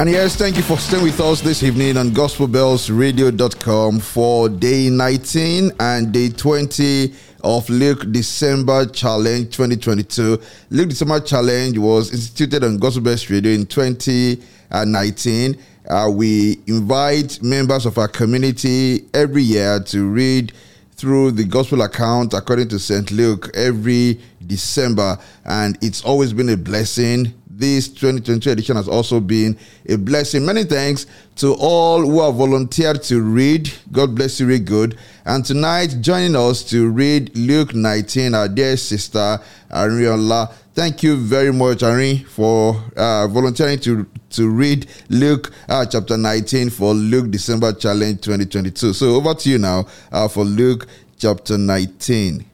And yes, thank you for staying with us this evening on gospelbellsradio.com for day 19 and day 20 of Luke December Challenge 2022. Luke December Challenge was instituted on Gospel Radio in 2019. Uh, we invite members of our community every year to read through the gospel account according to St. Luke every December, and it's always been a blessing this 2022 edition has also been a blessing. Many thanks to all who have volunteered to read. God bless you, read good. And tonight, joining us to read Luke 19, our dear sister Ariola. Thank you very much, Ari, for uh, volunteering to, to read Luke uh, chapter 19 for Luke December Challenge 2022. So over to you now uh, for Luke chapter 19.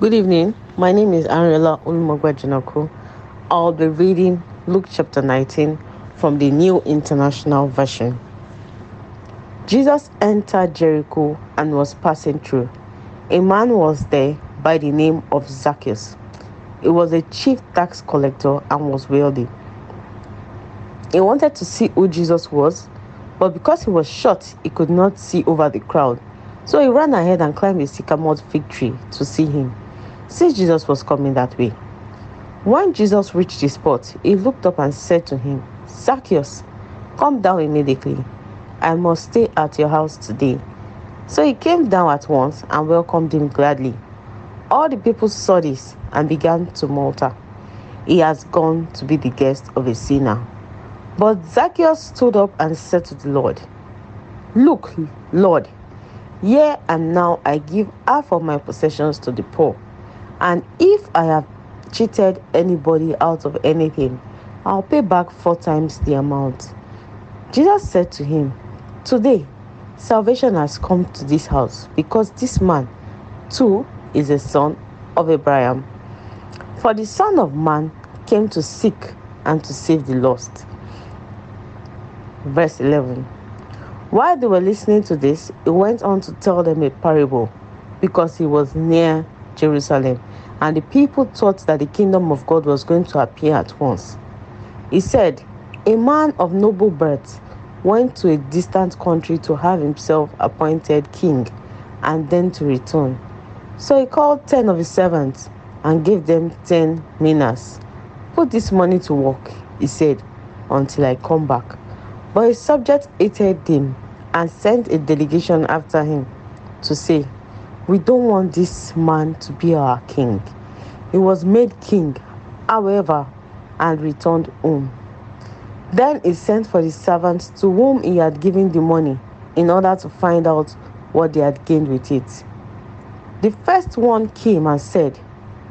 Good evening. My name is Ariela Ulumogwa I'll be reading Luke chapter 19 from the New International Version. Jesus entered Jericho and was passing through. A man was there by the name of Zacchaeus. He was a chief tax collector and was wealthy. He wanted to see who Jesus was, but because he was short, he could not see over the crowd. So he ran ahead and climbed a sycamore fig tree to see him since Jesus was coming that way. When Jesus reached the spot, he looked up and said to him, Zacchaeus, come down immediately. I must stay at your house today. So he came down at once and welcomed him gladly. All the people saw this and began to mutter, He has gone to be the guest of a sinner. But Zacchaeus stood up and said to the Lord, Look, Lord, here and now I give half of my possessions to the poor. And if I have cheated anybody out of anything, I'll pay back four times the amount. Jesus said to him, Today, salvation has come to this house because this man, too, is a son of Abraham. For the Son of Man came to seek and to save the lost. Verse 11. While they were listening to this, he went on to tell them a parable because he was near Jerusalem and the people thought that the kingdom of God was going to appear at once. He said, A man of noble birth went to a distant country to have himself appointed king and then to return. So he called ten of his servants and gave them ten minas. Put this money to work, he said, until I come back. But his subject hated him and sent a delegation after him to say, we don't want this man to be our king. He was made king, however, and returned home. Then he sent for the servants to whom he had given the money in order to find out what they had gained with it. The first one came and said,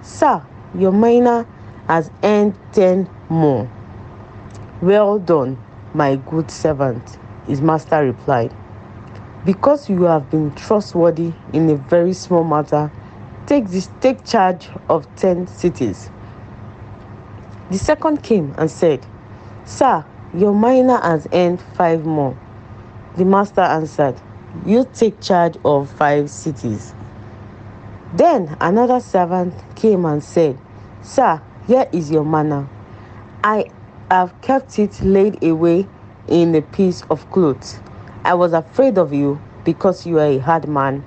Sir, your mina has earned ten more. Well done, my good servant, his master replied. Because you have been trustworthy in a very small matter, take this take charge of 10 cities. The second came and said, Sir, your mina has earned five more. The master answered, You take charge of five cities. Then another servant came and said, Sir, here is your mina. I have kept it laid away in a piece of cloth. I was afraid of you because you are a hard man.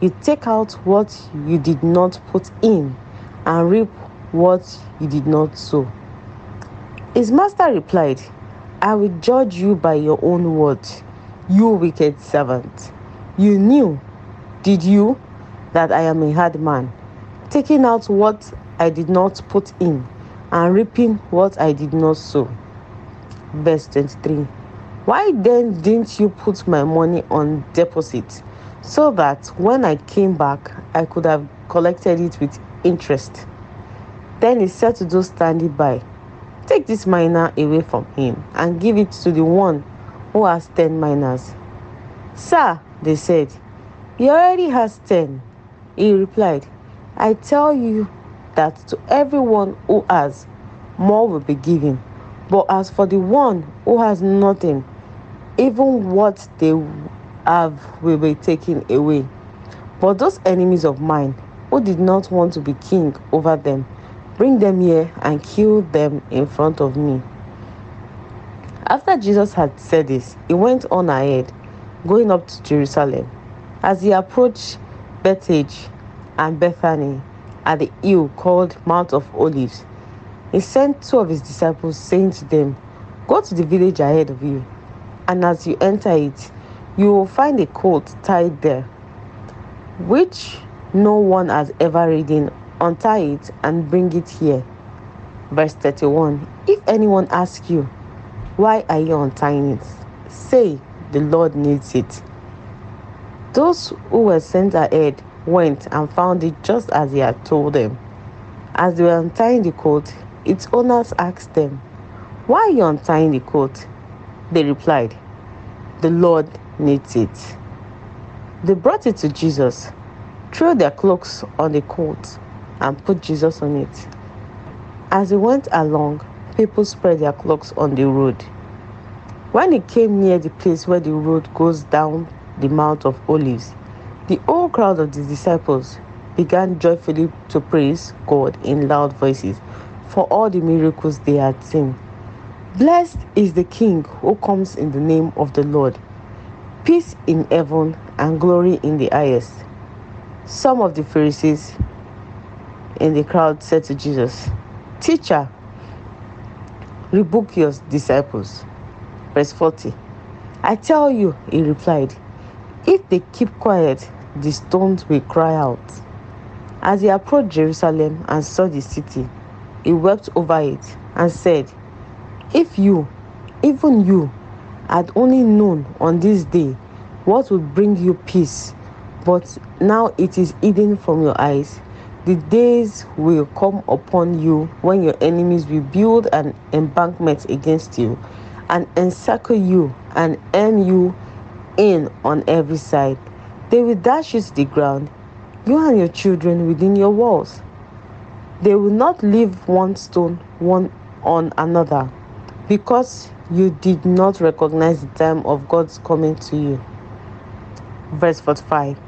You take out what you did not put in and reap what you did not sow. His master replied, I will judge you by your own words, you wicked servant. You knew, did you, that I am a hard man, taking out what I did not put in and reaping what I did not sow. Verse 23. Why then didn't you put my money on deposit so that when I came back, I could have collected it with interest? Then he said to those standing by, Take this mina away from him and give it to the one who has ten minas. Sir, they said, he already has ten. He replied, I tell you that to everyone who has, more will be given but as for the one who has nothing, even what they have will be taken away. But those enemies of mine who did not want to be king over them, bring them here and kill them in front of me. After Jesus had said this, he went on ahead, going up to Jerusalem. As he approached Bethphage and Bethany at the hill called Mount of Olives, he sent two of his disciples, saying to them, Go to the village ahead of you, and as you enter it, you will find a colt tied there, which no one has ever ridden. Untie it and bring it here. Verse 31 If anyone asks you, Why are you untying it? Say, The Lord needs it. Those who were sent ahead went and found it just as he had told them. As they were untying the coat, its owners asked them, Why are you untying the coat? They replied, The Lord needs it. They brought it to Jesus, threw their cloaks on the coat, and put Jesus on it. As he went along, people spread their cloaks on the road. When he came near the place where the road goes down the Mount of Olives, the whole crowd of the disciples began joyfully to praise God in loud voices for all the miracles they had seen. Blessed is the King who comes in the name of the Lord. Peace in heaven and glory in the highest. Some of the Pharisees in the crowd said to Jesus, Teacher, rebuke your disciples. Verse 40. I tell you, he replied, if they keep quiet, the stones will cry out. As he approached Jerusalem and saw the city, he wept over it and said, If you, even you, had only known on this day what would bring you peace, but now it is hidden from your eyes. The days will come upon you when your enemies will build an embankment against you and encircle you and hem you in on every side. They will dash you to the ground, you and your children within your walls. They will not leave one stone one on another because you did not recognize the time of God's coming to you. Verse 45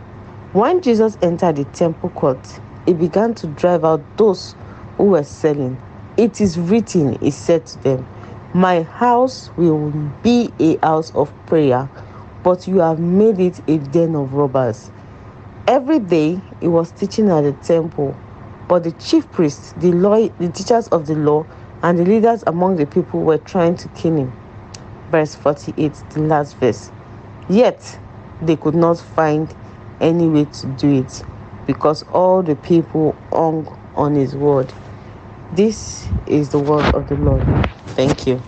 When Jesus entered the temple court, he began to drive out those who were selling. It is written, he said to them, My house will be a house of prayer, but you have made it a den of robbers. Every day he was teaching at the temple, but the chief priests, the law, the teachers of the law, and the leaders among the people were trying to kill him. Verse 48, the last verse. Yet they could not find any way to do it because all the people hung on his word. This is the word of the Lord. Thank you.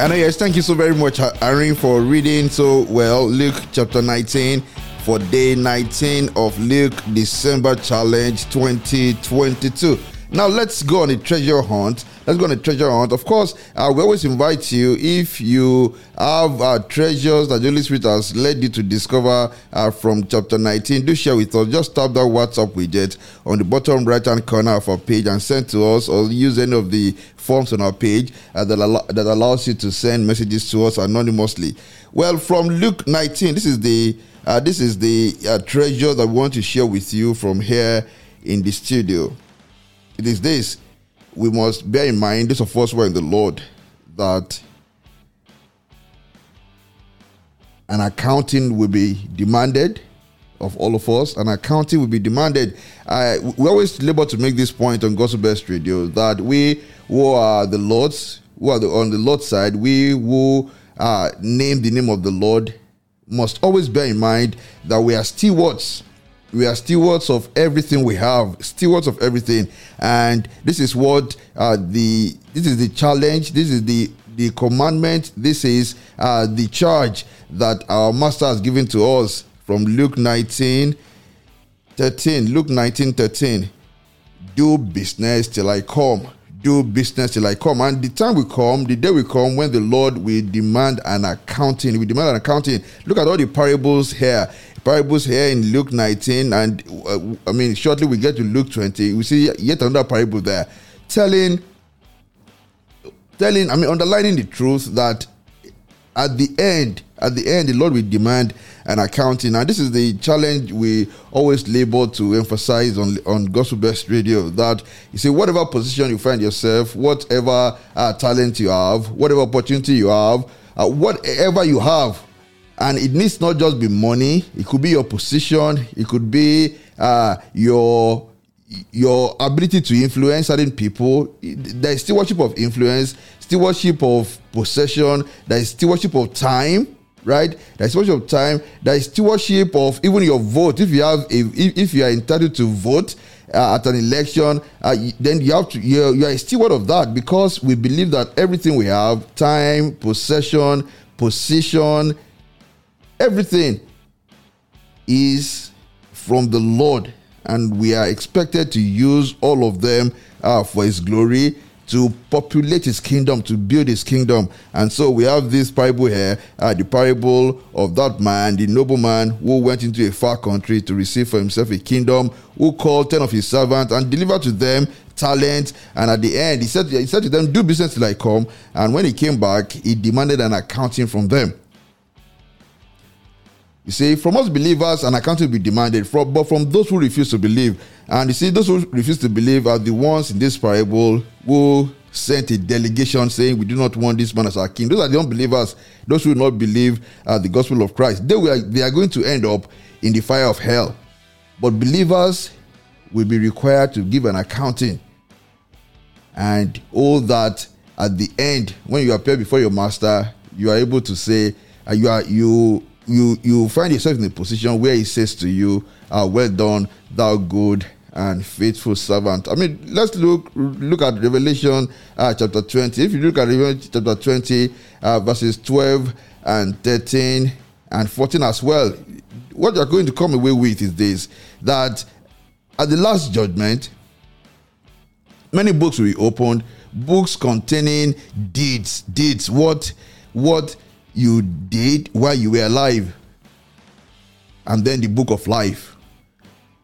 And uh, yes, thank you so very much, Irene, for reading so well Luke chapter 19 for day 19 of Luke December Challenge 2022. Now let's go on a treasure hunt. Let's go on a treasure hunt. Of course, uh, we always invite you if you have uh, treasures that the Holy Spirit has led you to discover uh, from chapter 19. Do share with us. Just tap that WhatsApp widget on the bottom right hand corner of our page and send to us, or use any of the forms on our page uh, that, al- that allows you to send messages to us anonymously. Well, from Luke 19, this is the uh, this is the uh, treasure that we want to share with you from here in the studio. It is this we must bear in mind, those of us who are in the Lord, that an accounting will be demanded of all of us. An accounting will be demanded. Uh, we always labor to make this point on Gospel Best Radio that we who are the Lord's, who are the, on the Lord's side, we who uh, name the name of the Lord, must always bear in mind that we are stewards. We are stewards of everything we have stewards of everything. And this is what uh, the this is the challenge this is the the commandment this is uh, the charge that our master has given to us from luke 19 13 luke 19 13 do business till i come do business till I come. And the time will come, the day will come when the Lord will demand an accounting. We demand an accounting. Look at all the parables here. Parables here in Luke 19, and uh, I mean, shortly we get to Luke 20. We see yet another parable there, telling, telling, I mean, underlining the truth that at the end, at the end, the Lord will demand an accounting. And this is the challenge we always labor to emphasize on, on Gospel Best Radio that you see, whatever position you find yourself, whatever uh, talent you have, whatever opportunity you have, uh, whatever you have, and it needs not just be money, it could be your position, it could be uh, your your ability to influence certain people. There is stewardship of influence, stewardship of possession, there is stewardship of time, right? There is stewardship of time, there is stewardship of even your vote. If you have, if, if you are entitled to vote uh, at an election, uh, then you have to, you're, you are a steward of that because we believe that everything we have, time, possession, position, everything is from the Lord and we are expected to use all of them uh, for His glory to populate his kingdom, to build his kingdom. And so we have this parable here, uh, the parable of that man, the nobleman who went into a far country to receive for himself a kingdom, who called 10 of his servants and delivered to them talent. And at the end, he said, he said to them, Do business till I come. And when he came back, he demanded an accounting from them. You see, from us believers, an account will be demanded, from, but from those who refuse to believe. And you see, those who refuse to believe are the ones in this parable who sent a delegation saying, We do not want this man as our king. Those are the unbelievers, those who do not believe uh, the gospel of Christ. They, were, they are going to end up in the fire of hell. But believers will be required to give an accounting. And all that at the end, when you appear before your master, you are able to say, uh, you are you you you find yourself in a position where he says to you, uh, "Well done, thou good and faithful servant." I mean, let's look look at Revelation uh, chapter twenty. If you look at Revelation chapter twenty, uh, verses twelve and thirteen and fourteen as well, what you're going to come away with is this: that at the last judgment, many books will be opened, books containing deeds, deeds, what what you did while you were alive. And then the book of life.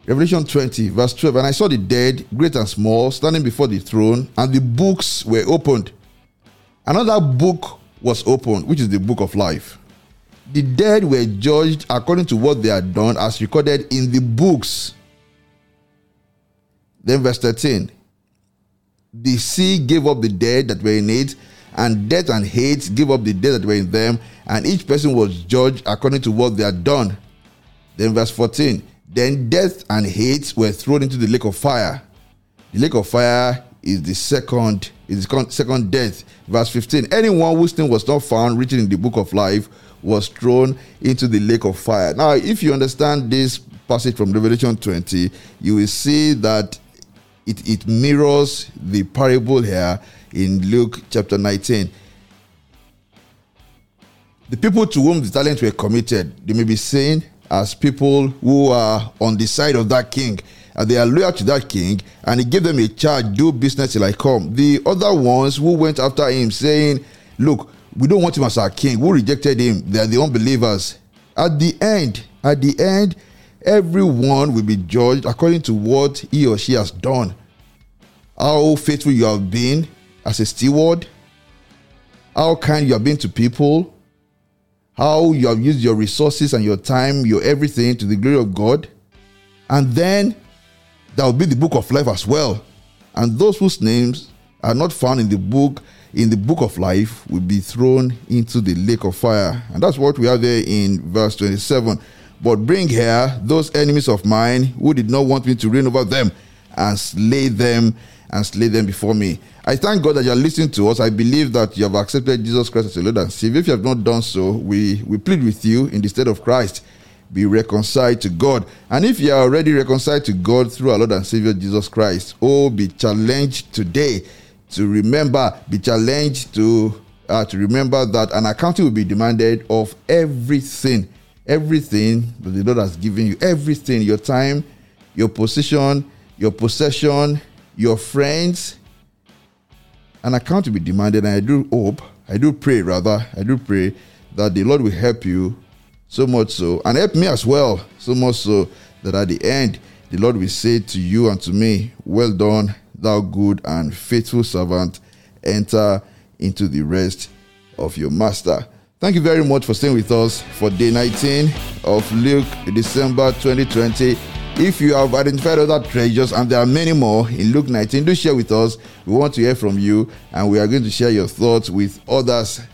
Revelation 20, verse 12. And I saw the dead, great and small, standing before the throne, and the books were opened. Another book was opened, which is the book of life. The dead were judged according to what they had done, as recorded in the books. Then, verse 13 The sea gave up the dead that were in it and death and Hades gave up the dead that were in them, and each person was judged according to what they had done. Then, verse 14 Then death and Hades were thrown into the lake of fire. The lake of fire is the second is the second death. Verse 15 Anyone whose name was not found written in the book of life was thrown into the lake of fire. Now, if you understand this passage from Revelation 20, you will see that it, it mirrors the parable here in Luke chapter 19. The people to whom the talents were committed, they may be seen as people who are on the side of that king and they are loyal to that king and he gave them a charge do business till i come. The other ones who went after him saying look we don't want him as our king. Who rejected him? They are the unbelievers. At the end at the end everyone will be judged according to what he or she has done. How faithful you have been as a steward, how kind you have been to people, how you have used your resources and your time, your everything to the glory of God. And then there will be the book of life as well. And those whose names are not found in the book in the book of life will be thrown into the lake of fire. And that's what we have there in verse 27. But bring here those enemies of mine who did not want me to reign over them and slay them and slay them before me. I thank God that you are listening to us. I believe that you have accepted Jesus Christ as your Lord and Savior. If you have not done so, we, we plead with you in the stead of Christ. Be reconciled to God. And if you are already reconciled to God through our Lord and Savior Jesus Christ, oh, be challenged today to remember, be challenged to uh, to remember that an accounting will be demanded of everything, everything that the Lord has given you, everything, your time, your position, your possession, your friends, an account will be demanded. And I do hope, I do pray rather, I do pray that the Lord will help you so much so, and help me as well, so much so that at the end, the Lord will say to you and to me, Well done, thou good and faithful servant, enter into the rest of your master. Thank you very much for staying with us for day 19 of Luke, December 2020. If you have identified other treasures, and there are many more in Luke 19, do share with us. We want to hear from you, and we are going to share your thoughts with others